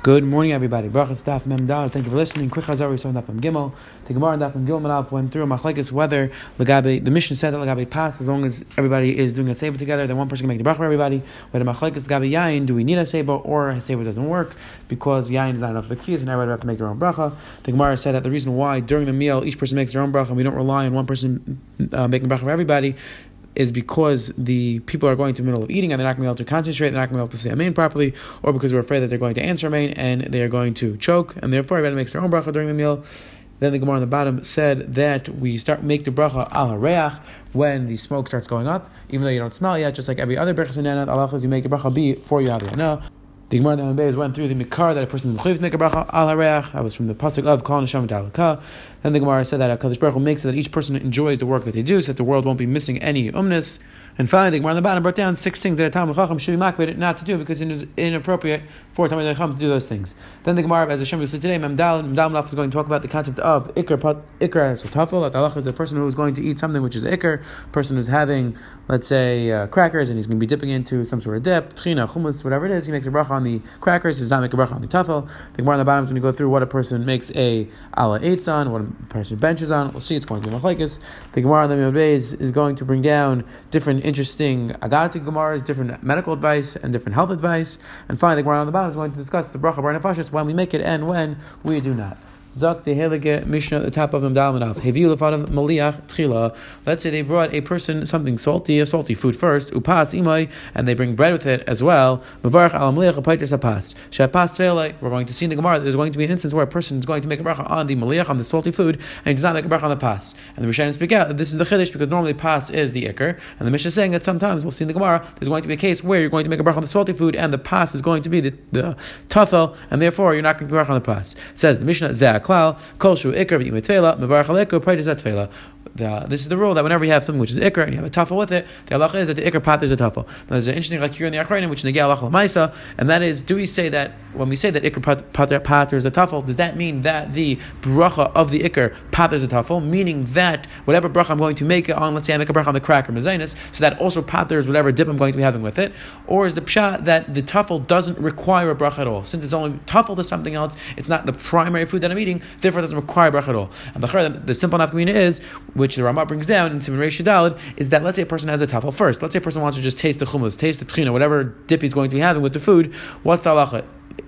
Good morning, everybody. Bracha staff memdal. Thank you for listening. Quick chazar we started Daf Gimel. The Gemara Daf Gimel went through machlekes whether the mission said that lagabe pass as long as everybody is doing a saber together, then one person can make the bracha for everybody. Whether machlekes lagabe yain, do we need a saber or a saber doesn't work because yain is not enough of a and everybody have to make their own bracha. The Gemara said that the reason why during the meal each person makes their own bracha and we don't rely on one person uh, making bracha for everybody is because the people are going to the middle of eating and they're not going to be able to concentrate, they're not going to be able to say amen properly, or because we're afraid that they're going to answer amen and they're going to choke, and therefore everybody makes their own bracha during the meal. Then the Gemara on the bottom said that we start make the bracha al hareach when the smoke starts going up, even though you don't smell yet, just like every other bracha in Allah you make the bracha be you have the Gemara the went through the mikar that a person is make a bracha al hareach. That was from the pasuk of kol neshama dalaka. Then the Gemara said that Hakadosh Baruch Hu makes it that each person enjoys the work that they do, so that the world won't be missing any umness. And finally, the Gemara on the bottom brought down six things that a Talmud Chacham should be makbid not to do because it is inappropriate for a Talmud Chacham to do those things. Then the Gemara, as Hashem will say today, Memdal Memdal is going to talk about the concept of ikr ikr tafel. That Allah is a person who is going to eat something which is ikr, person who's having, let's say, uh, crackers, and he's going to be dipping into some sort of dip, trina, hummus, whatever it is. He makes a bracha on the crackers. He does not make a bracha on the tafel. The Gemara on the bottom is going to go through what a person makes a ala eitz on, what a person benches on. We'll see. It's going to be machlekes. The Gemara on the Beis is going to bring down different interesting agadic Gemaras, different medical advice and different health advice. And finally, the Gemara on the bottom is going to discuss the bracha bar when we make it and when we do not. Zak Helige Mishnah at the top of Dalmanav. Heviu lefanav maliach tchila. Let's say they brought a person something salty, a salty food first, upas imay, and they bring bread with it as well. Mavarach al apaitis apas. Shapas tfeile. We're going to see in the Gemara that there's going to be an instance where a person is going to make a bracha on the maliach, on the salty food, and does not make a bracha on the pas. And the Rishonim speak out this is the chiddush because normally pas is the ikr, and the Mishnah is saying that sometimes we'll see in the Gemara there's going to be a case where you're going to make a bracha on the salty food, and the pas is going to be the, the and therefore you're not going to make a bracha on the pas. It says the Mishnah zeh klal tefela mevarach the, this is the rule that whenever you have something which is ikr and you have a tafel with it, the halacha is that the ikr pat is a tafel. Now there's an interesting like here in the Achrayim which negay halacha lemaisa, and that is, do we say that when we say that ikr pat is a tafel, does that mean that the bracha of the ikr pat is a tafel, meaning that whatever bracha I'm going to make it on, let's say I make a bracha on the cracker mezainis, so that also patters whatever dip I'm going to be having with it, or is the pshat that the tafel doesn't require a bracha at all, since it's only tafel to something else, it's not the primary food that I'm eating, therefore it doesn't require bracha at all. And the, the simple nafkamina is, which the Ramah brings down in Simon Reish is that let's say a person has a tafel first. Let's say a person wants to just taste the hummus, taste the trina, whatever dip he's going to be having with the food. What's the halacha?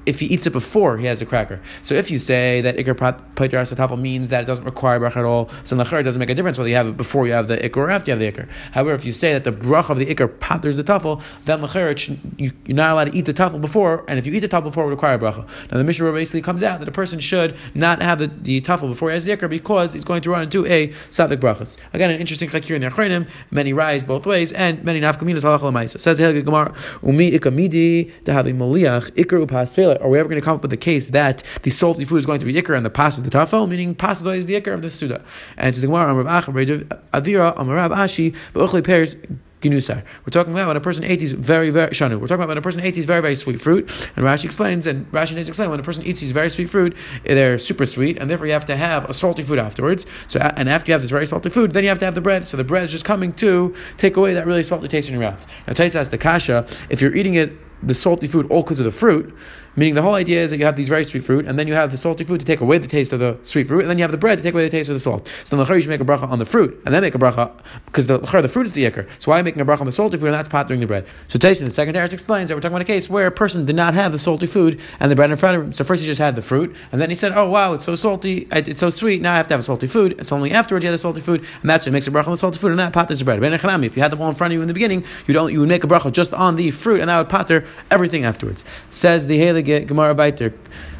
If he eats it before he has a cracker. So if you say that ikr pater tafel means that it doesn't require bracha at all, so the it doesn't make a difference whether you have it before you have the ikr or after you have the ikr. However, if you say that the bracha of the paters the tafel, then lachar you, are not allowed to eat the tafel before, and if you eat the tafel before, it would require bracha. Now the Mishnah basically comes out that a person should not have the, the tafel before he has the ikr because he's going to run into a savik brachas. Again, an interesting here in the achronim, many rise both ways, and many nafkaminas halacha lemaisa. Says the Gemara, umi ikamidi to have a maliach ikr upas are we ever going to come up with the case that the salty food is going to be ikr and the pasta the tafel, meaning pasta is the ikr of the suda? And to the Gemara, Amrav Achav, Avira, Amrav Ashi, but Uchli Pears, Ginusar. We're talking about when a person ate these very, very shanu. We're talking about when a person ate these very, very sweet fruit. And Rashi explains, and Rashi does explain, when a person eats these very sweet fruit, they're super sweet, and therefore you have to have a salty food afterwards. So, and after you have this very salty food, then you have to have the bread. So the bread is just coming to take away that really salty taste in your mouth. Now, Taisa has the kasha. If you're eating it the salty food all because of the fruit, meaning the whole idea is that you have these very sweet fruit, and then you have the salty food to take away the taste of the sweet fruit, and then you have the bread to take away the taste of the salt. So then you should make a bracha on the fruit, and then make a bracha because the the fruit is the yicker. So why am making a bracha on the salty food, and that's during the bread? So Tyson, the second explains that we're talking about a case where a person did not have the salty food and the bread in front of him. So first he just had the fruit, and then he said, "Oh wow, it's so salty, it's so sweet. Now I have to have a salty food." It's only afterwards you have the salty food, and that's what makes a bracha on the salty food, and that is the bread. If you had the one in front of you in the beginning, you'd only, you would make a bracha just on the fruit, and that would pater everything afterwards. Says the Heilige Gemara Baiter.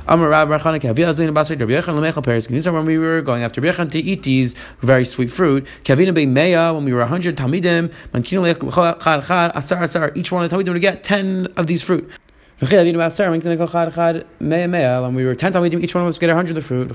When we were going after Biachan to eat these very sweat fruit, when we were 100 Talmidim, each one of the Talmidim would get 10 of these fruit. When we were 10 Talmidim, each one of us get 100 of the fruit.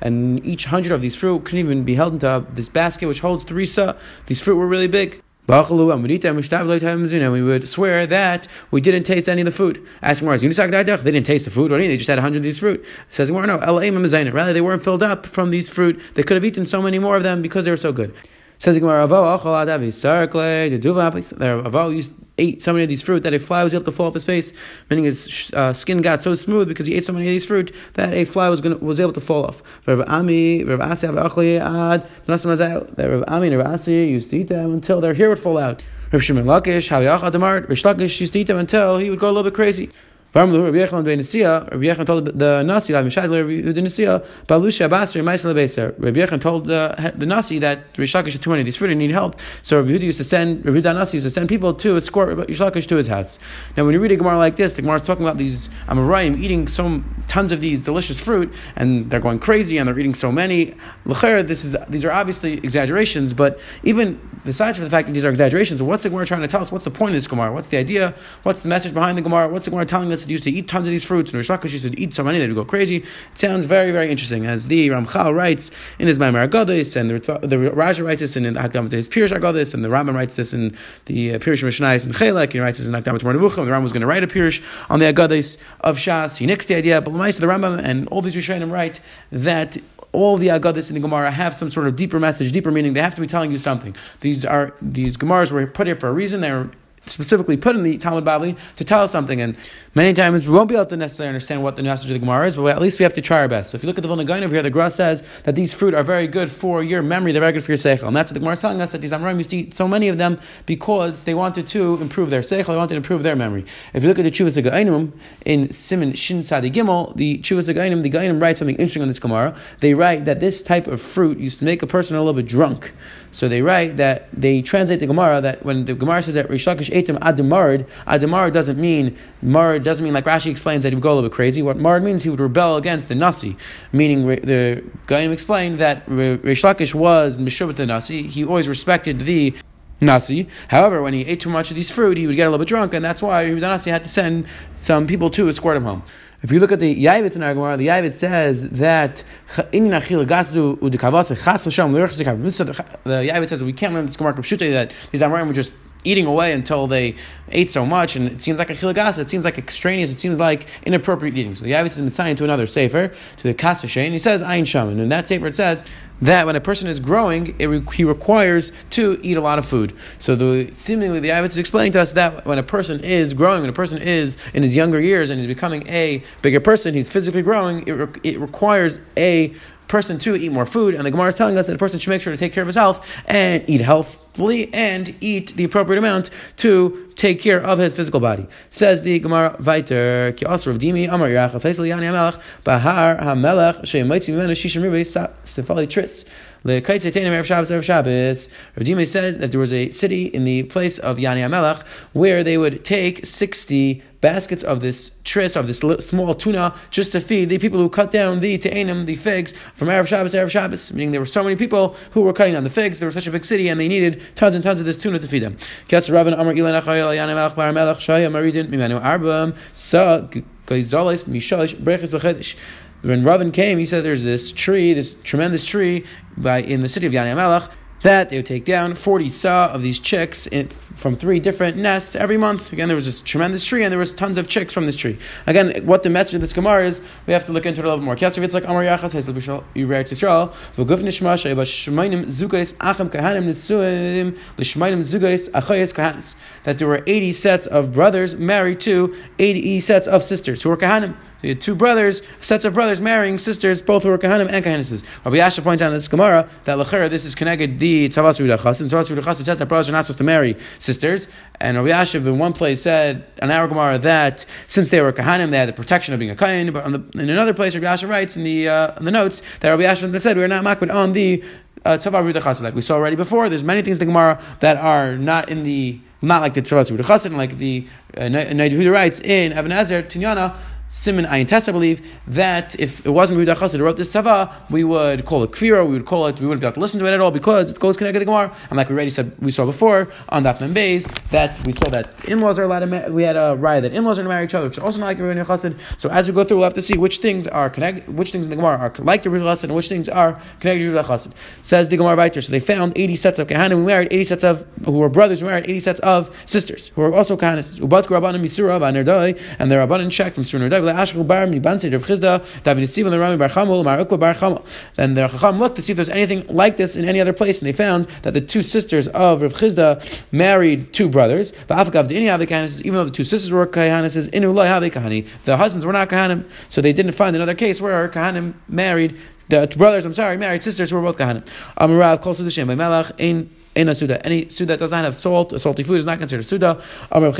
And each 100 of these fruit couldn't even be held into this basket which holds three sa. These fruit were really big and we would swear that we didn't taste any of the food. Asking Mars, they didn't taste the food. or anything. They just had 100 of these fruit. Says no, rather they weren't filled up from these fruit. They could have eaten so many more of them because they were so good. Says the Gemara, Avo achol adavi sarkle the duva There, Avo used ate so many of these fruit that a fly was able to fall off his face, meaning his uh, skin got so smooth because he ate so many of these fruit that a fly was going was able to fall off. Rav Ami, Rav Asi, Rav Ami and Rav Asi used to eat them until their hair would fall out. Rav Shimon Lakish, Haliyach Adamart, Rish Lakish used to eat them until he would go a little bit crazy. Rabbi Yechon told the Nasi, Rabbi Nisia, Balusha Basri. Rabbi Yechon told the, Nasi that Rish Lakish had too many of these fruit and need help. So Rabbi Yehuda used to send, Rabbi Nasi used to send people to escort Rish Lakish to his house. Now, when you read a Gemara like this, the Gemara is talking about these Amoraim eating so tons of these delicious fruit, and they're going crazy, and they're eating so many. L'cher, this is these are obviously exaggerations, but even besides for the fact that these are exaggerations, what's the Gemara trying to tell us? What's the point of this Gemara? What's the idea? What's the message behind the Gemara? What's the Gemara telling us? He used to eat tons of these fruits, and Lakish used to eat so many that would go crazy. It sounds very, very interesting. As the Ramchal writes in his Maimar Agadis, and the, the Raja writes this in the Hakdam to his Pirish Agadis, and the Rambam writes this in the uh, Pirish Mishnais and Chelek, he writes this in Hakdam to Moreh Nevuchim, the Rambam was going to write a Pirish on the Agadis of Shas. He nixed the idea, but the Rambam and all these Rishonim write that all the Agadas in the Gemara have some sort of deeper message, deeper meaning. They have to be telling you something. These are these Gemaras were put here for a reason. They're specifically put in the Talmud Bavli to tell us something. And many times we won't be able to necessarily understand what the message of the Gemara is, but at least we have to try our best. So if you look at the Vilna Gaon over here, the Gemara says that these fruit are very good for your memory, they're very good for your seichel. And that's what the Gemara is telling us that these Amoraim used to eat so many of them because they wanted to improve their seichel, they wanted to improve their memory. If you look at the Chuvas Gainim in Simon Shin Sadi Gimel, the Chuvas Gainim, the Gainim write something interesting on this Gemara. They write that this type of fruit used to make a person a little bit drunk. So they write that they translate the Gemara that when the Gemara says that Rish Adimard, adimard doesn't mean mard doesn't mean like Rashi explains that he would go a little bit crazy. What mard means he would rebel against the Nazi, meaning the Gaim explained that Rish Lakish was Mishubit the Nasi. He always respected the Nazi. However, when he ate too much of these fruit, he would get a little bit drunk, and that's why the Nazi had to send some people to escort him home. If you look at the Yavit in our Gemara, the Yavit says that the Yavit says we can't learn this Gemara that these Amoraim were just eating away until they ate so much, and it seems like a chilagasa, it seems like extraneous, it seems like inappropriate eating. So the Yavit is Mitzayin to another Sefer, to the Kasashe, and he says Ayin Shaman. and that Sefer it says that when a person is growing, re- he requires to eat a lot of food. So the seemingly the Yavit is explaining to us that when a person is growing, when a person is in his younger years and he's becoming a bigger person, he's physically growing, it, re- it requires a person to eat more food, and the Gemara is telling us that a person should make sure to take care of his health and eat healthfully and eat the appropriate amount to take care of his physical body. Says the Gemara Viter, Ki also Rav Dimi, Amar Yerachas, Yani HaMelech, Bahar HaMelech, Shem Moitzi Mimenu Shishim Ribei Sefali Tritz. Rav Dimi said that there was a city in the place of Yani HaMelech where they would take 60 baskets of this tris, of this small tuna, just to feed the people who cut down the te'enim, the figs, from Erev Shabbos to Erev Shabbos. Meaning there were so many people who were cutting down the figs, there was such a big city, and they needed tons and tons of this tuna to feed them. When Ravin came, he said there's this tree, this tremendous tree by in the city of Yani Melech, that they would take down 40 sa of these chicks in, from three different nests every month. Again, there was this tremendous tree, and there was tons of chicks from this tree. Again, what the message of this Gemara is, we have to look into it a little more. Kesser, it's like. That there were 80 sets of brothers married to 80 sets of sisters who were Kahanim. So had two brothers, sets of brothers marrying sisters, both who were Kahanim and Kahanisses. Rabbi Yasha points out in this Gemara that Lachera, this is connected the Tzavas Rudachas. And Tzavas Rudachas, says that brothers are not supposed to marry sisters. And Rabbi Yashiv in one place said, an our Gemara, that since they were Kahanim, they had the protection of being a Kain. But the, in another place, Rabbi Yashiv writes in the, uh, in the notes that Rabbi Yashiv said, we are not makbid on the uh, Tzavas Rudachas. Like we saw already before, there's many things in the Gemara that are not in the not like the Tzavas Rudachas, like the uh, Naid writes in Even HaEzer, Tinyana, Simon Ayin Tess, I believe, that if it wasn't Ruda Chassid who wrote this Tava, we would call it Kvira, we would call it, we wouldn't be able to listen to it at all because it goes connected to the Gemara. And like we already said, we saw before on Daf Membeis, that we saw that in laws are allowed to marry, we had a riot that in laws are to marry each other, which is also not like the Ruda Chassid. So as we go through, we'll have to see which things are connected, which things in the Gemara are like the Ruda Chassid and which things are connected to Ruda Chassid. Says the Gemara writer, So they found 80 sets of Kahanim who married 80 sets of, who were brothers who married 80 sets of sisters, who were also Mitzura, and their Rabbanim checked from Surah Then the Chacham looked to see if there's anything like this in any other place, and they found that the two sisters of Rav Chisda married two brothers. Even though the two sisters were Kahanis, the husbands were not Kahanim, so they didn't find another case where Kahanim married the brothers, I'm sorry, married sisters who were both Kahanim. Um, Amarav, close to the Shem, Melach, in in a suda. Any suda that does not have salt, a salty food is not considered a suda. Any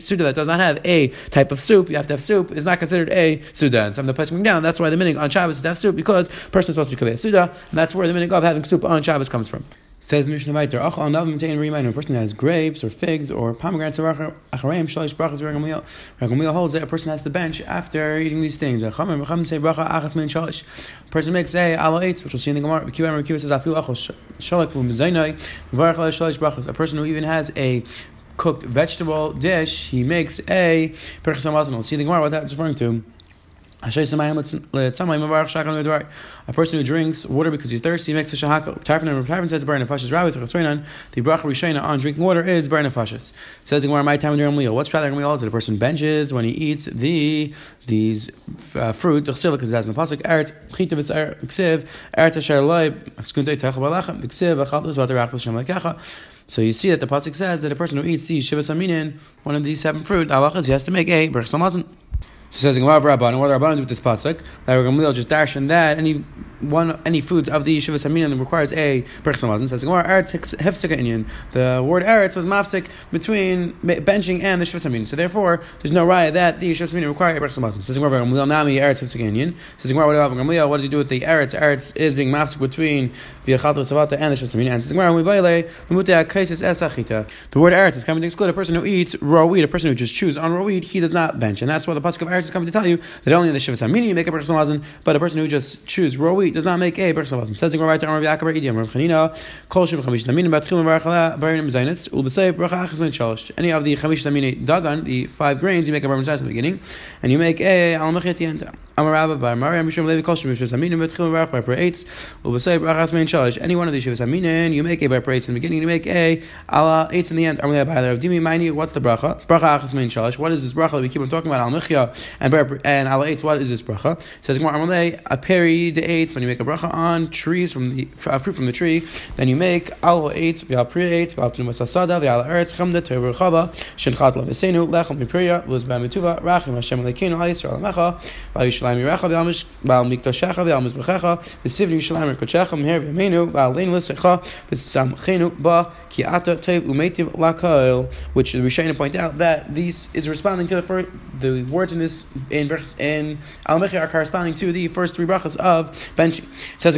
suda that does not have a type of soup, you have to have soup, is not considered a suda. And some of the place down, that's why the meaning on Shabbos is to have soup, because person is supposed to be a suda, and that's where the meaning of having soup on Shabbos comes from. Says Mishnah Vayter, Ach al nav maintain reminder. A person that has grapes or figs or pomegranates or achareim shalish brachas regamil. Regamil holds that a person has to bench after eating these things. A chamer mecham say bracha achas min shalish. A person makes a alo eitz, which we'll see in the Gemara. Kiva Kiva says afil achos shalak v'mizaynai v'varach shalish brachas. A person who even has a cooked vegetable dish, he makes a perchas amazon. We'll see in the Gemara what that's referring to. A person who drinks water because he's thirsty makes a shahaka. Tarfon and Tarfon says bar nefashis rabbis The bracha rishayna on drinking water is bar nefashis. Says in my time during meal. What's rather meal? Is it a person benches when he eats the these uh, fruit? The chsiv because that's in the pasuk. Eretz chitav is. Eretz asher balachem. So you see that the pasuk says that a person who eats these shivas aminin, one of these seven fruit, halachas, he has to make a samazon. So says Gemara Rabban, what Rabban do with this pasuk? That Gamliel just dash in that any one any foods of the Yeshiva Saminan requires a Berchsamazin. Says Eretz Inyan. The word Eretz was mafsik between benching and the Yeshiva Saminan. So therefore, there's no raya that the Yeshiva Saminan require a Berchsamazin. Says Gemara Gamliel Nami Eretz Hefsika Inyan. Says what about Gamliel? What does he do with the Eretz? Eretz is being mafsik between the Achat Savata and the Yeshiva Saminan. And says Gemara Mibayle Mutea Kaisis Esachita. The word Eretz is coming to exclude a person who eats raw wheat. A person who just chews on raw wheat, he does not bench, and that's why the pasuk of Eretz is coming to tell you that only in the Shiva Samini you make a Samazin, but a person who just chews raw wheat does not make a. Says the Amar Yaakov Idiom Rav Chanina, Kol Shiva Chamish Achis Ben Shalosh. Any of the Chamish Namini Dagan, the five grains, you make a Barim Zainitz in the beginning, and you make a Al the end. Amar Rabba Bar Mariam Mishum Levi Kol Shiva Samini, Batchim Barak by Praetz, Ulbasei, Bracha Achis Ben Shalosh. Any one of these Shiva Saminin, you make a by Praetz in the beginning, you make a Ala Eitz in the end. Amar Rabba Dimi Maini, what's the Bracha? Bracha Achis Ben Shalosh. What is this Bracha that we keep on talking about? Al Mechia and and Ala Eitz. What is this bracha? Says Amalei a peri de eitz. When you make a bracha on trees from the uh, fruit from the tree, then you make al eitz v'al pri eitz v'al tnumas asada v'al eretz chamda tever chava shenchat lavesenu lechem mipriya v'uz b'amituva rachim Hashem lekeinu al Yisrael amecha v'al Yishalayim yiracha v'al mikdashecha v'al mizbechecha v'sivni Yishalayim rikochecha m'her v'amenu v'al lein l'secha v'samchenu ba ki ata tev umetiv lakael which the Rishayim point out that these is responding to the, first, the words in this in in al are corresponding to the first three brachas of benching. It says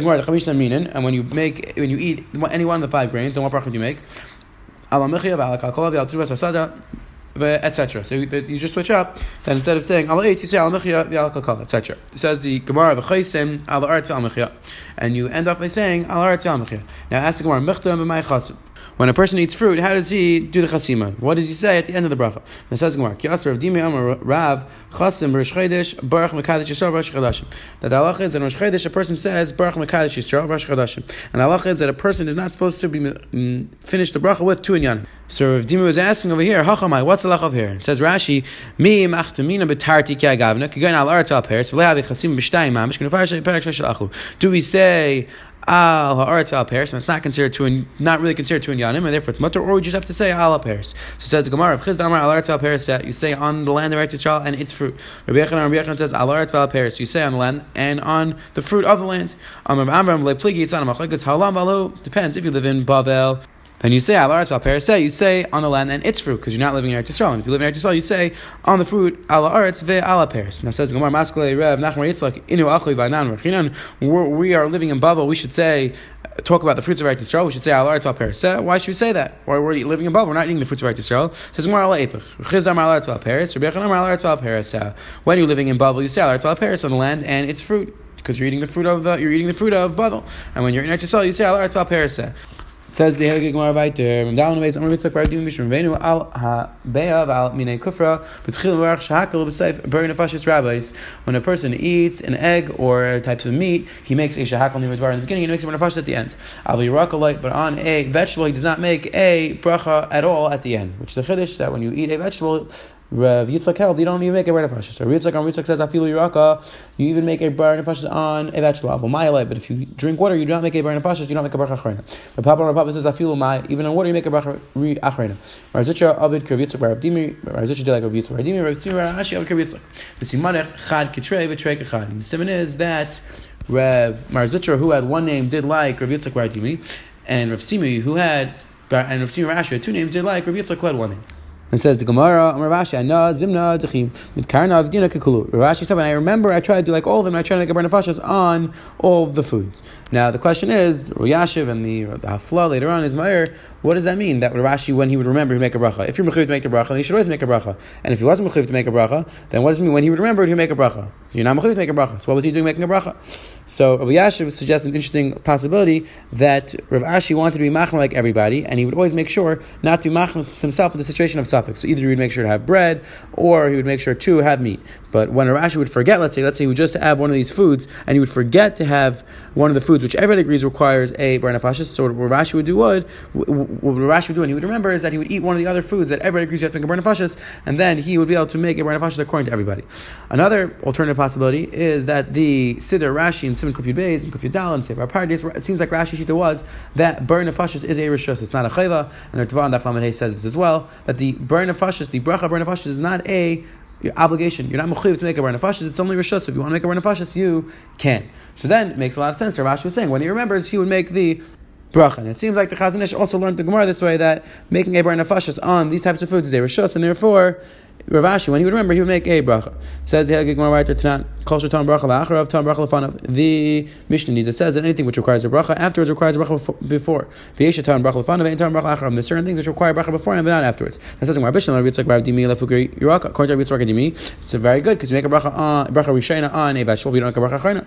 minin, and when you make when you eat any one of the five grains, then what bracha do you make? Etc. So you just switch up. Then instead of saying al you say al etc. It says the Gemara v'chaysim al and you end up by saying al Now ask the Gemara. When a person eats fruit, how does he do the chasima? What does he say at the end of the bracha? It says Gemara, Rav Chasim Rosh Chodesh Baruch Mekadesh Yisrael Rosh Chodashim. That the halacha is that Rosh Chodesh a person says Baruch Mekadesh Yisrael Rosh Chodashim, and the halacha is that a person is not supposed to be mm, the bracha with two inyanim. So Rav Dimi was asking over here, Hachamai, what's the of here? It says Rashi, Mi machtamina betarti ki agavna, kigain al arta al peretz, v'lehavi chasim b'shtayim mamish, shel Do we say al haaretz al peres, and it's not considered to not really considered to in yanim, and therefore it's mutter, or we just have to say al peres. So says the Gemara of Chizda Amar al haaretz al that you say on the land of Eretz Yisrael and its fruit. Rabbi Yechon Rabbi Yechon says al haaretz al peres. You say on the land and on the fruit of the land. Amar Amram lepligi it's on a halam alo depends if you live in Babel. Then you say alaretz al You say on the land and its fruit because you're not living in Eretz Yisrael. And if you live in Eretz Yisrael, you say on the fruit alaretz ve ala peres. Now says Gemara Maskele Rev Nachmar Yitzchak inu achli ba'nan rechinan. We are living in Babel. We should say talk about the fruits of Eretz Yisrael. We should say alaretz al peres. Why should we say that? Why we're living in Babel? We're not eating the fruits of Eretz Yisrael. Says Gemara epich. Chizam alaretz al peres. Rabbi Yechon alaretz al peres. Uh, when you're living in Babel, you say alaretz al peres on the land and its fruit because you're eating the fruit of the, you're eating the fruit of Babel. And when you're in Eretz Yisrael, you say alaretz al peres. Uh, Says the Hegel Gemara down the ways, Amar Mitzvah Paragdim Mishram Venu al ha be'av al minei kufra b'tchil v'rach shahakal b'seif burn nefashis rabbis. When a person eats an egg or types of meat, he makes a shahakal nimudvar in the beginning and he makes a nefashis at the end. Al light, but on a vegetable, he does not make a bracha at all at the end. Which is the chiddush that when you eat a vegetable, Rav Yitzchak held you don't even make a bar nefashis. So Rav Yitzchak, Rav Yitzchak says afilu yiraka, you even make a bar nefashis on a vegetable. Avol but if you drink water, you do not make a bar nefashis. You don't make a bracha achrayna. Rav Papa Rav Papa says afilu mai, even on water you make a bracha achrayna. Rav Zitcha Avid Rav Yitzchak Rav Dimi, Rav did like Rav Yitzchak Rav Dimi, Rav Tzimra Rav Ashi Avid Rav Yitzchak. The simanech chad kitrei v'trei kachad. The simon is that Rav Mar who had one name, did like Rav Yitzchak Rav Dimi, and Rav Simi, who had and Rav Simi Rashi had two names, did like Rav Yitzchak who had one name. And says the Gemara, Amar Rashi, Anna Zimna Dechim with Karna Avdina Kekulu. Rashi said, I remember, I try to do like all of them. I try to make a bernafashas on all of the foods. Now the question is, Yashiv and the, the Hafla later on is Meir. What does that mean? That Rashi, when he would remember, he'd make a bracha. If you're mechuyev to make a bracha, then you should always make a bracha. And if he wasn't mechuyev to make a bracha, then what does it mean? When he would remember, he'd make a bracha. You're not mechuyev to make a bracha. So what was he doing making a bracha? So Rabbi suggests an interesting possibility that Rav Ashi wanted to be machmer like everybody, and he would always make sure not to machmer himself in the situation of suffix. So either he would make sure to have bread, or he would make sure to have meat. But when a Rashi would forget, let's say, let's say he would just have one of these foods, and he would forget to have one of the foods, which everybody agrees requires a bar nefashis. So what Rashi would do would, what Rashi would do, and he would remember, is that he would eat one of the other foods that everybody agrees you have to make a barnafashis, and then he would be able to make a bar nefashis according to everybody. Another alternative possibility is that the Siddur Rashi and Simon Kufyud Beis and Kufyud Dal and Sefer Paradis, it seems like Rashi Shita was that bar nefashis is a rishus. It's not a chayva, and the Tvan Daf says this as well that the bar nefashis, the bracha nefashis, is not a your obligation. You're not mechuyev to make a bar nefashis. It's only rishus. So if you want to make a bar nefashis, you can. So then it makes a lot of sense. Rashi was saying when he remembers, he would make the bracha. And it seems like the Chazon Ish also learned the Gemara this way that making a bar on these types of foods is a rishus, and therefore Rav Ashi, when he would remember, he would make a bracha. It says the Mishnah Nida says that anything which requires a bracha afterwards requires a bracha before. There's certain things which require bracha before and not afterwards. That says in according to it's very good because you make a bracha on bracha rishayna on a vegetable, you don't make a bracha chayna.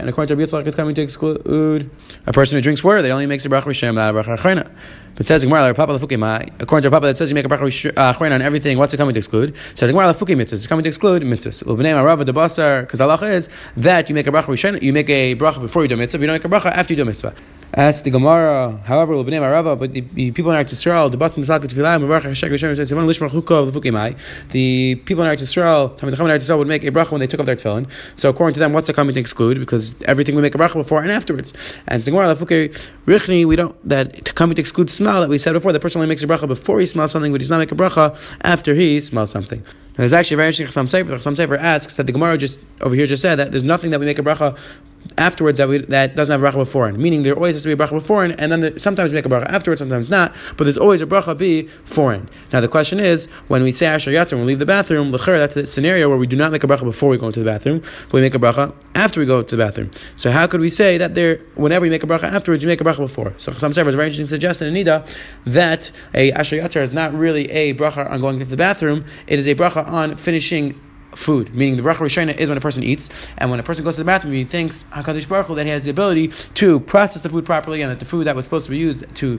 And according to Rabbi it's coming to exclude a person who drinks water. They only makes a bracha rishayna, not a bracha chayna. But says Gemara, according to Papa that says you make a bracha uh, on everything, what's it coming to exclude? Says Gemara, Lafuki mitzvahs. It's coming to exclude mitzvahs. Ubnei Arava the Basar, because Allah is that you make a bracha you make a bracha before you do mitzvah, you don't make a bracha after you do mitzvah. As the Gemara, however, named Arava, but the, the people in Eretz Yisrael, the Basim Misalka Tefillah, Mavarach Hashek Hashem says, Lishmar Lefukimai. The people in Eretz Yisrael, Tamid in Eretz Yisrael would make a bracha when they took off their tefillin. So according to them, what's the coming to exclude? Because everything we make a bracha before and afterwards. And the Gemara Lefuke Richni, we don't that coming to exclude smell that we said before. The person only makes a bracha before he smells something, but he's not making a bracha after he smells something. Now, there's actually a very interesting Chasam Sofer. Chasam Sofer asks that the Gemara just over here just said that there's nothing that we make a bracha afterwards that we, that doesn't have bracha before Meaning there always has to be a bracha before and then the, sometimes we make a bracha afterwards, sometimes not. But there's always a bracha before Now the question is, when we say Asher when we leave the bathroom, l'cher, that's a scenario where we do not make a bracha before we go into the bathroom, but we make a bracha after we go to the bathroom. So how could we say that there, whenever you make a bracha afterwards, you make a bracha before? So some Sefer is very interesting suggestion in Nida that a Asher Yatzar is not really a bracha on going into the bathroom; it is a bracha on finishing food, meaning the bracha rishayna is when a person eats, and when a person goes to the bathroom, he thinks Hakadosh Baruch Hu, that he has the ability to process the food properly, and that the food that was supposed to be used to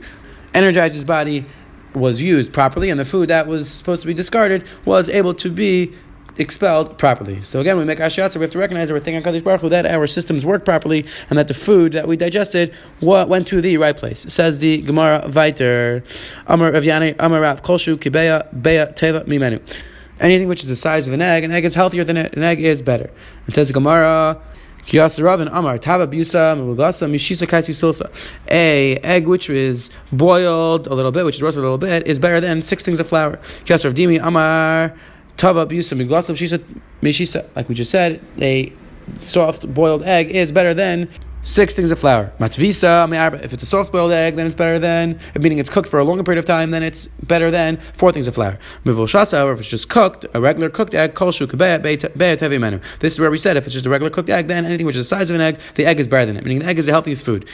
energize his body was used properly, and the food that was supposed to be discarded was able to be expelled properly. So again, we make ashiyatza, we have to recognize that we're thinking Kadosh Baruch Hu, that our systems work properly and that the food that we digested went to the right place. Says the Gemara Viter, Amar Avyani, Amar Rav Kolshu Kibeya Beya Teva Mimenu anything which is the size of an egg, an egg is healthier than it, an egg is better. It says Gemara. Amar Tava Busa Mishisa Kaisi Silsa. A egg which is boiled a little bit, which is roasted a little bit, is better than six things of flour. Kiasar Dimi Amar Tava Busa Miglasa Mishisa. Like we just said, a soft boiled egg is better than six things of flour. Matvisa, if it's a soft boiled egg, then it's better than, meaning it's cooked for a longer period of time, then it's better than four things of flour. Mivul or if it's just cooked, a regular cooked egg, kolshu menu. This is where we said if it's just a regular cooked egg, then anything which is the size of an egg, the egg is better than it, meaning the egg is the healthiest food.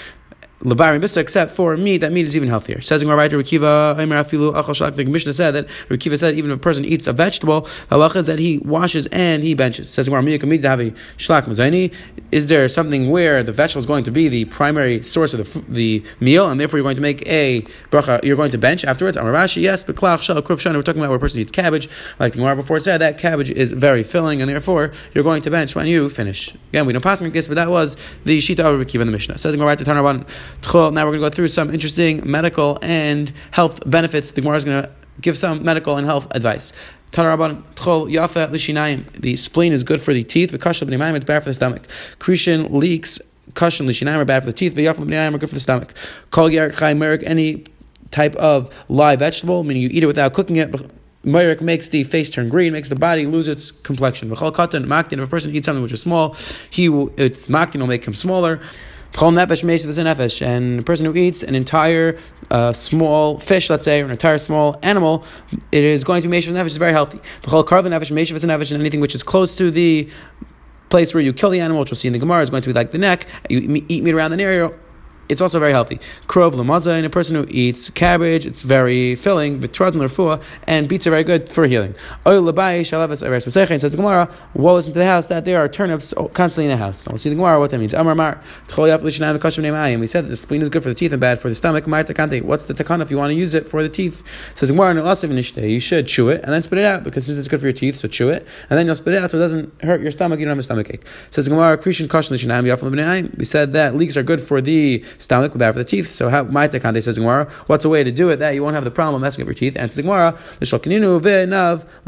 Labari Misa, except for meat, that meat is even healthier. Says in right Rikiva, the Mishnah said that Rikiva said even if a person eats a vegetable, halacha is that he washes and he benches. Says is there something where the vegetable is going to be the primary source of the, the meal, and therefore you're going to make a bracha, you're going to bench afterwards? Amarashi, yes, the klach shal we're talking about where a person eats cabbage, like the Gemara before said, that cabbage is very filling, and therefore you're going to bench when you finish. Again, we don't pass like this, but that was the Shita of Rikiva in the Mishnah. Says in Tanaban, now we're going to go through some interesting medical and health benefits the Gemara is going to give some medical and health advice. The spleen is good for the teeth. But it's bad for the stomach. Cretan leaks. Cushion lishinayim are bad for the teeth. V'yafim b'nayim are good for the stomach. Kol any type of live vegetable, meaning you eat it without cooking it. Myrick makes the face turn green, makes the body lose its complexion. V'chol katan maktin. If a person eats something which is small, he its maktin will make him smaller. Nefesh And a person who eats an entire uh, small fish, let's say, or an entire small animal, it is going to be meshav nefesh. It's very healthy. V'chol karv nefesh meshav nefesh. And anything which is close to the place where you kill the animal, which we'll see in the Gemara, is going to be like the neck. You eat meat around the area it's also very healthy. Krov lamaza, and a person who eats cabbage, it's very filling, and beets are very good for healing. Ares says the Gemara, woe is into the house that there are turnips constantly in the house. So we'll see the Gemara what that means. Amar mar We said that the spleen is good for the teeth and bad for the stomach. What's the takana if you want to use it for the teeth? Says the Gemara, you should chew it and then spit it out because is good for your teeth. So chew it and then you'll spit it out so it doesn't hurt your stomach. You don't have a stomach ache. Says the Gemara, We said that leeks are good for the stomach, bad for the teeth. So how my takante says Gemara, what's a way to do it that you won't have the problem of messing up your teeth? And Gemara,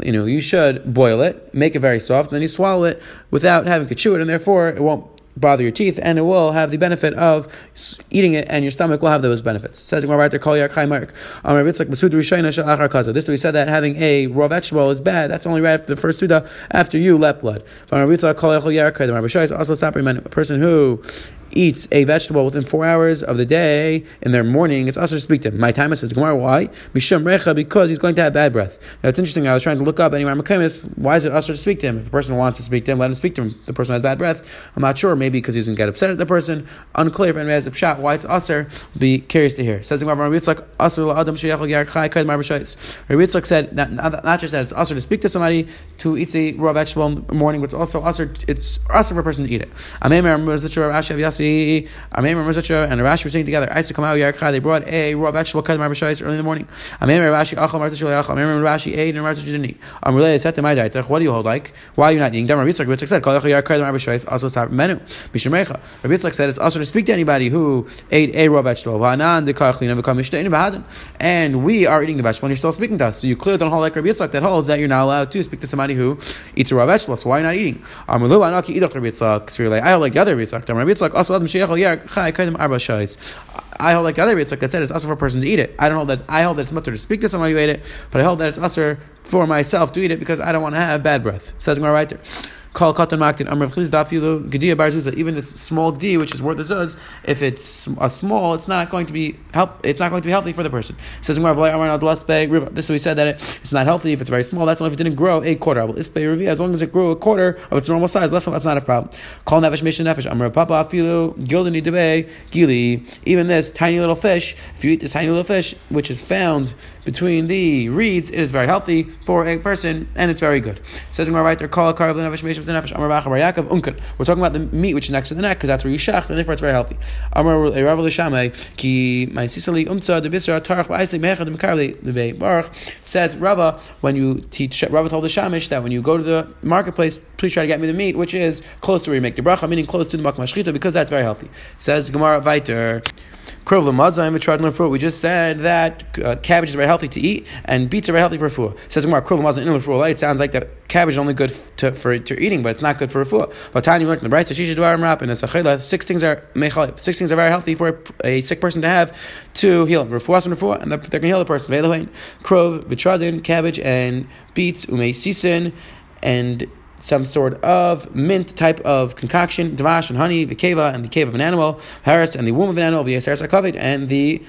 you know, you should boil it, make it very soft, and then you swallow it without having to chew it, and therefore it won't bother your teeth, and it will have the benefit of eating it, and your stomach will have those benefits. It says right there, Kol This we said that having a raw vegetable is bad. That's only right after the first suda after you let blood. Also, a person who eats a vegetable within four hours of the day in their morning, it's also to speak to him. My time says Gemara, why? Mishum recha, because he's going to have bad breath. Now it's interesting. I was trying to look up anywhere why is it also to speak to him? If a person wants to speak to him, let him speak to him. The person has bad breath. I'm not sure. Maybe because he's going to get upset at the person. Unclear if anybody has a shot why it's usher. Be curious to hear. Says Gemara, Yitzchak usher marbashayis. Yitzchak said not, not, not just that it's usher to speak to somebody to eat a raw vegetable in the morning, but it's also. It's usher for a person to eat it. Amem Rashi and Rashi were sitting together. I used to come out Yarkha. They brought a raw vegetable cut Marbashais early in the morning. Amem Rashi Achal Martha Shul Yachal. Amem Rashi ate and Martha didn't eat. I'm related to my diet. What do you hold like? Why are you not eating? Damar Ritzak Ritzak said Kol Yarkha Marbashais also sab menu. Mishmerecha. Rabbi Yitzchak said it's also to speak to anybody who ate a raw vegetable. V'anan dekachlina v'kam mishtein b'hadim. And we are eating the vegetable and you're still speaking to us. So you clearly don't hold like Rabbi Yitzchak that holds that you're not allowed to speak to somebody who eats a raw vegetable. So why are you not eating? Amalu Anaki Idach Yitzchak. I hold like the other Rabbi Yitzchak. Rabbi Yitzchak also Sheyachal Yark I hold like other other like I said it's also for a person to eat it. I don't hold that. I hold that it's mutter to speak to someone who ate it, but I hold that it's usher for myself to eat it because I don't want to have bad breath. Says right there. Call katan maktin chliz dafilu gedia barzuza. Even this small d, which is worth the zuz, if it's a uh, small, it's not going to be help. It's not going to be healthy for the person. It this we said that it, it's not healthy if it's very small. That's only if it didn't grow a quarter. As long as it grew a quarter of its normal size, that's not a problem. Call nefesh mission nefesh amrav papa afilu gildani debe gili. Even this tiny little fish, if you eat this tiny little fish, which is found between the reeds, it is very healthy for a person and it's very good. Says right there, call a carv nefesh mission we're talking about the meat which is next to the neck because that's where you shach, and therefore it's very healthy. Amar Rav Lishamay ki my sisali de bisra tarach va'isli mechad mekarli lebei baruch says Rava when you teach Rava told the shamish that when you go to the marketplace, please try to get me the meat which is close to where you make the bracha, meaning close to the makmashchita because that's very healthy. Says Gemara Viter. Krov l'mazayim v'tradin l'fur. We just said that uh, cabbage is very healthy to eat, and beets are very healthy for food. Says Gemara, krov l'mazayim l'fur. It sounds like that cabbage is only good to, for to eating, but it's not good for food. But Tanya learned the Brisa, shisha dvarim rap, and it's a Six things are Six things are very healthy for a, a sick person to have to heal him. Refuas and refuah, and they're going to heal the person. Ve'elohein, krov, v'tradin, cabbage, and beets, umei sisin, and some sort of mint type of concoction, dvash and honey, the keva and the cave of an animal, harris and the womb of an animal, the and the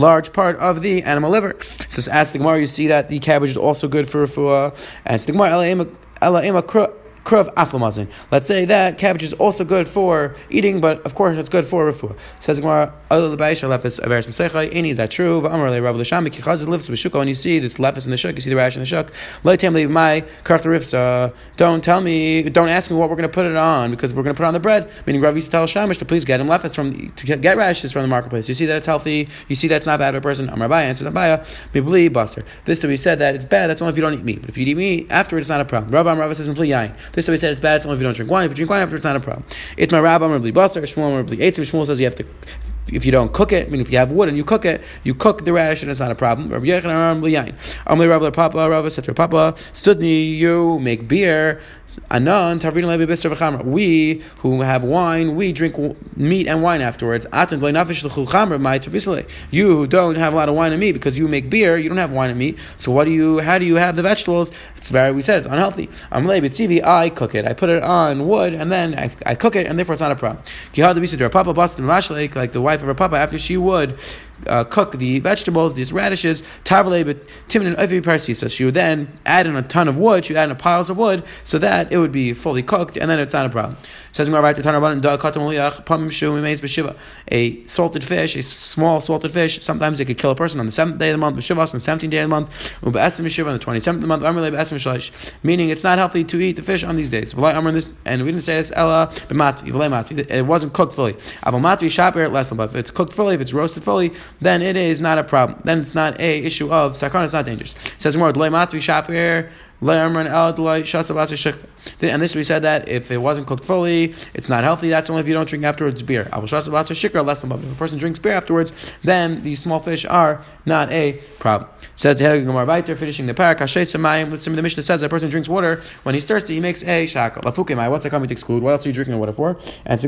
large part of the animal liver. So as the Gemara, you see that the cabbage is also good for refuah, and the Gemara, Krav aflamazin. Let's say that cabbage is also good for eating, but of course it's good for refuah. Says Gemara, is that true? When you see this lefis in the shuk, you see the rash in the shuk. my Don't tell me, don't ask me what we're going to put it on because we're going to put on the bread. Meaning Rav used to tell Shamish to please get him lefis from to get rashes from the marketplace. You see that it's healthy. You see that's not bad for a person. Amar Abaya answered Abaya, bibli buster. This to be said that it's bad. That's only if you don't eat meat. But if you eat meat afterwards, it's not a problem. Rav Amar says yain. This we said it's bad. It's only if you don't drink wine. If you drink wine after, it's not a problem. It's my rabbi, Rabbi Basar, Shmuel, Rabbi Eitzim. Shmuel says you have to if you don't cook it, I mean, if you have wood and you cook it, you cook the radish and it's not a problem. Rabbi Yechonar, I'm a Rabbi Papa, Papa, Studni, you make beer We who have wine, we drink meat and wine afterwards. You who don't have a lot of wine and meat because you make beer, you don't have wine and meat. So what do you? How do you have the vegetables? It's very. We said it's unhealthy. I cook it. I put it on wood and then I, I cook it, and therefore it's not a problem. Like the wife of her papa, after she would uh, cook the vegetables, these radishes, tavale, but timin and. So she would then add in a ton of wood, she would add in piles of wood, so that it would be fully cooked, and then it's not a problem. Says a salted fish, a small salted fish, sometimes it could kill a person on the seventh day of the month, on the seventeenth day of the month, on the twenty-seventh of the month, meaning it's not healthy to eat the fish on these days. And we didn't say this, Ella, it wasn't cooked fully. If it's cooked fully, if it's roasted fully, then it is not a problem. Then it's not a issue of sakran. It's not dangerous. It says more matvi shapir. And this we said that if it wasn't cooked fully, it's not healthy. That's only if you don't drink afterwards beer. If a person drinks beer afterwards, then these small fish are not a problem. Says the Gemara Viter, finishing the parak. Some the Mishnah says that a person drinks water when he's thirsty, he makes a shackle. Lafuke mai. What's that coming to exclude? What else are you drinking water for? And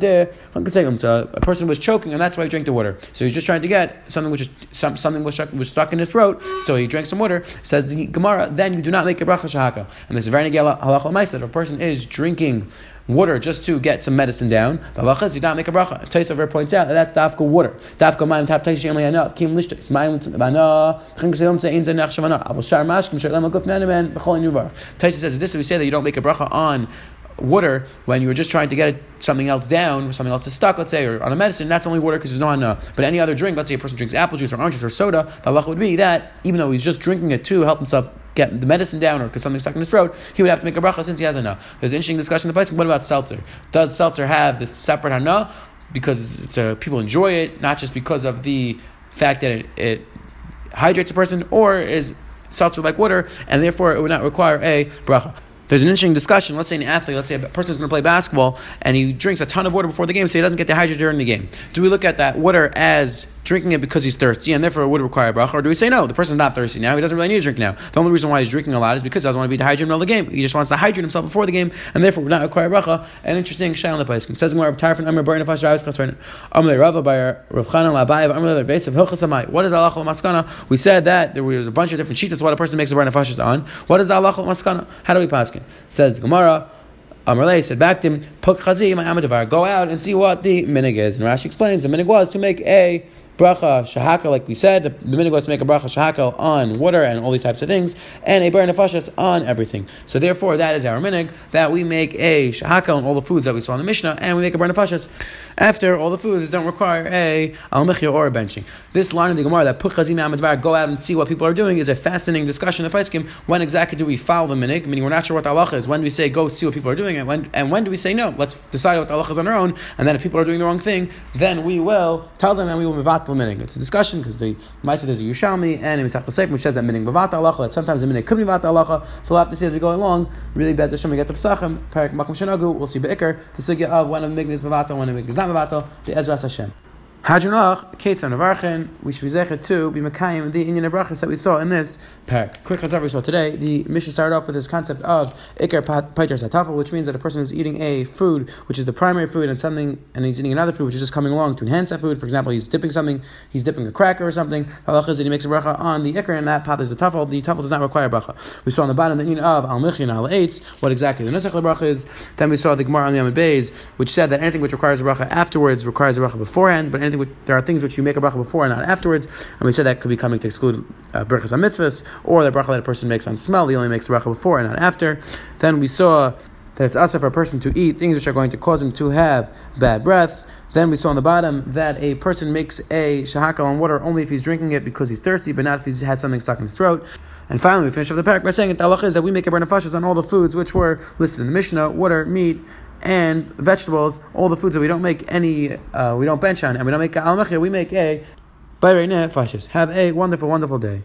de. Um, a person was choking, and that's why he drank the water. So he's just trying to get something which is something was stuck, was stuck in his throat. So he drank some water. Says the Gemara, then you do not make a bracha shahaka. And this is very negel halacha that if a person is drinking water just to get some medicine down. The halacha is you do not make a bracha. Taisover points out that that's dafka water. Dafka mayim tap taishi only ana kim lishtis mayim bana chink seyom zein zen nach shavana. Avol shar mashkim shar lema guf nenemen b'chol yuvar. Taisha says this. We say that you don't make a bracha on water when you were just trying to get something else down, something else is stuck, let's say, or on a medicine, that's only water because it's no on. Uh, but any other drink, let's say a person drinks apple juice or orange juice or soda, the halacha would be that even though he's just drinking it to help himself get the medicine down or because something's stuck in his throat, he would have to make a bracha since he has enough. There's an interesting discussion in the place. What about seltzer? Does seltzer have this separate hana because it's a, people enjoy it, not just because of the fact that it, it hydrates a person, or is seltzer like water, and therefore it would not require a bracha. There's an interesting discussion. Let's say an athlete, let's say a person is going to play basketball and he drinks a ton of water before the game, so he doesn't get dehydrated during the game. Do we look at that water as drinking it because he's thirsty and therefore it would require bracha? Or do we say no, the person's not thirsty now, he doesn't really need to drink now. The only reason why he's drinking a lot is because he doesn't want to be dehydrated in the game. He just wants to hydrate himself before the game and therefore would not require bracha. An interesting shayla. It says in Amr Amr Nafash Ravis Chasran Amr Rava by Rav What is Allah Maskana? We said that there was a bunch of different sheets. What a person makes a bar nefashis on. What is Allah Maskana? How do we pass it? Says the Gemara. Amarle said back to him, go out and see what the minig is. And Rashi explains the minig was to make a bracha shahaka, like we said, the, the was to make a bracha shahaka on water and all these types of things, and a bar nefashas on everything. So therefore, that is our minhag that we make a shahaka on all the foods that we saw in the Mishnah, and we make a bar nefashas after all the foods don't require a al or a benching. This line in the Gemara that put chazim amadvar go out and see what people are doing is a fascinating discussion in the Paiskim. When exactly do we follow the minhag? Meaning we're not sure what the halacha is. When do we say go see what people are doing, and when and when do we say no? Let's decide what the halacha is on our own, and then if people are doing the wrong thing, then we will tell them and we will move minig. It's a discussion because the Maisa there's a Yushalmi and a Misach which says that minig bavata alacha, that sometimes the minig could be vata alacha. So we'll have to see as we go along. Really, bad Hashem we get to Pesachim, Parak Makom Shanagu, we'll see Be'ikr, the sugya of when a minig is bavata, when a minig is not bavata, the Ezra Hashem. Hadronach, Ketzan Avarchen, we should be zecher to be Mekayim, the Indian Abrachas that we saw in this parak. Quick as we saw today, the mission started off with this concept of Iker Paiter Satafel, which means that a person is eating a food which is the primary food and something, and he's eating another food which is just coming along to enhance that food. For example, he's dipping something, he's dipping a cracker or something. Halach is that he makes a bracha on the Iker, and that path is the Tafel. The Tafel does not require bracha. We saw on the bottom the Yin of Al Michin Al Eitz, what exactly the Nusach bracha is. Then we saw the Gemara on the Yamid Beis, which said that anything which requires a bracha afterwards requires a bracha beforehand, but anything which, there are things which you make a bracha before and not afterwards. And we said that could be coming to exclude uh, on mitzvahs, or the bracha that a person makes on smell, he only makes a bracha before and not after. Then we saw that it's also for a person to eat things which are going to cause him to have bad breath. Then we saw on the bottom that a person makes a shahaka on water only if he's drinking it because he's thirsty, but not if he has something stuck in his throat. And finally, we finish off the parak by saying that the halacha is that we make a bernafashas on all the foods which were listed in the Mishnah: water, meat, and vegetables, all the foods that we don't make any, uh, we don't bench on, and we don't make al we make a, right now, Have a wonderful, wonderful day.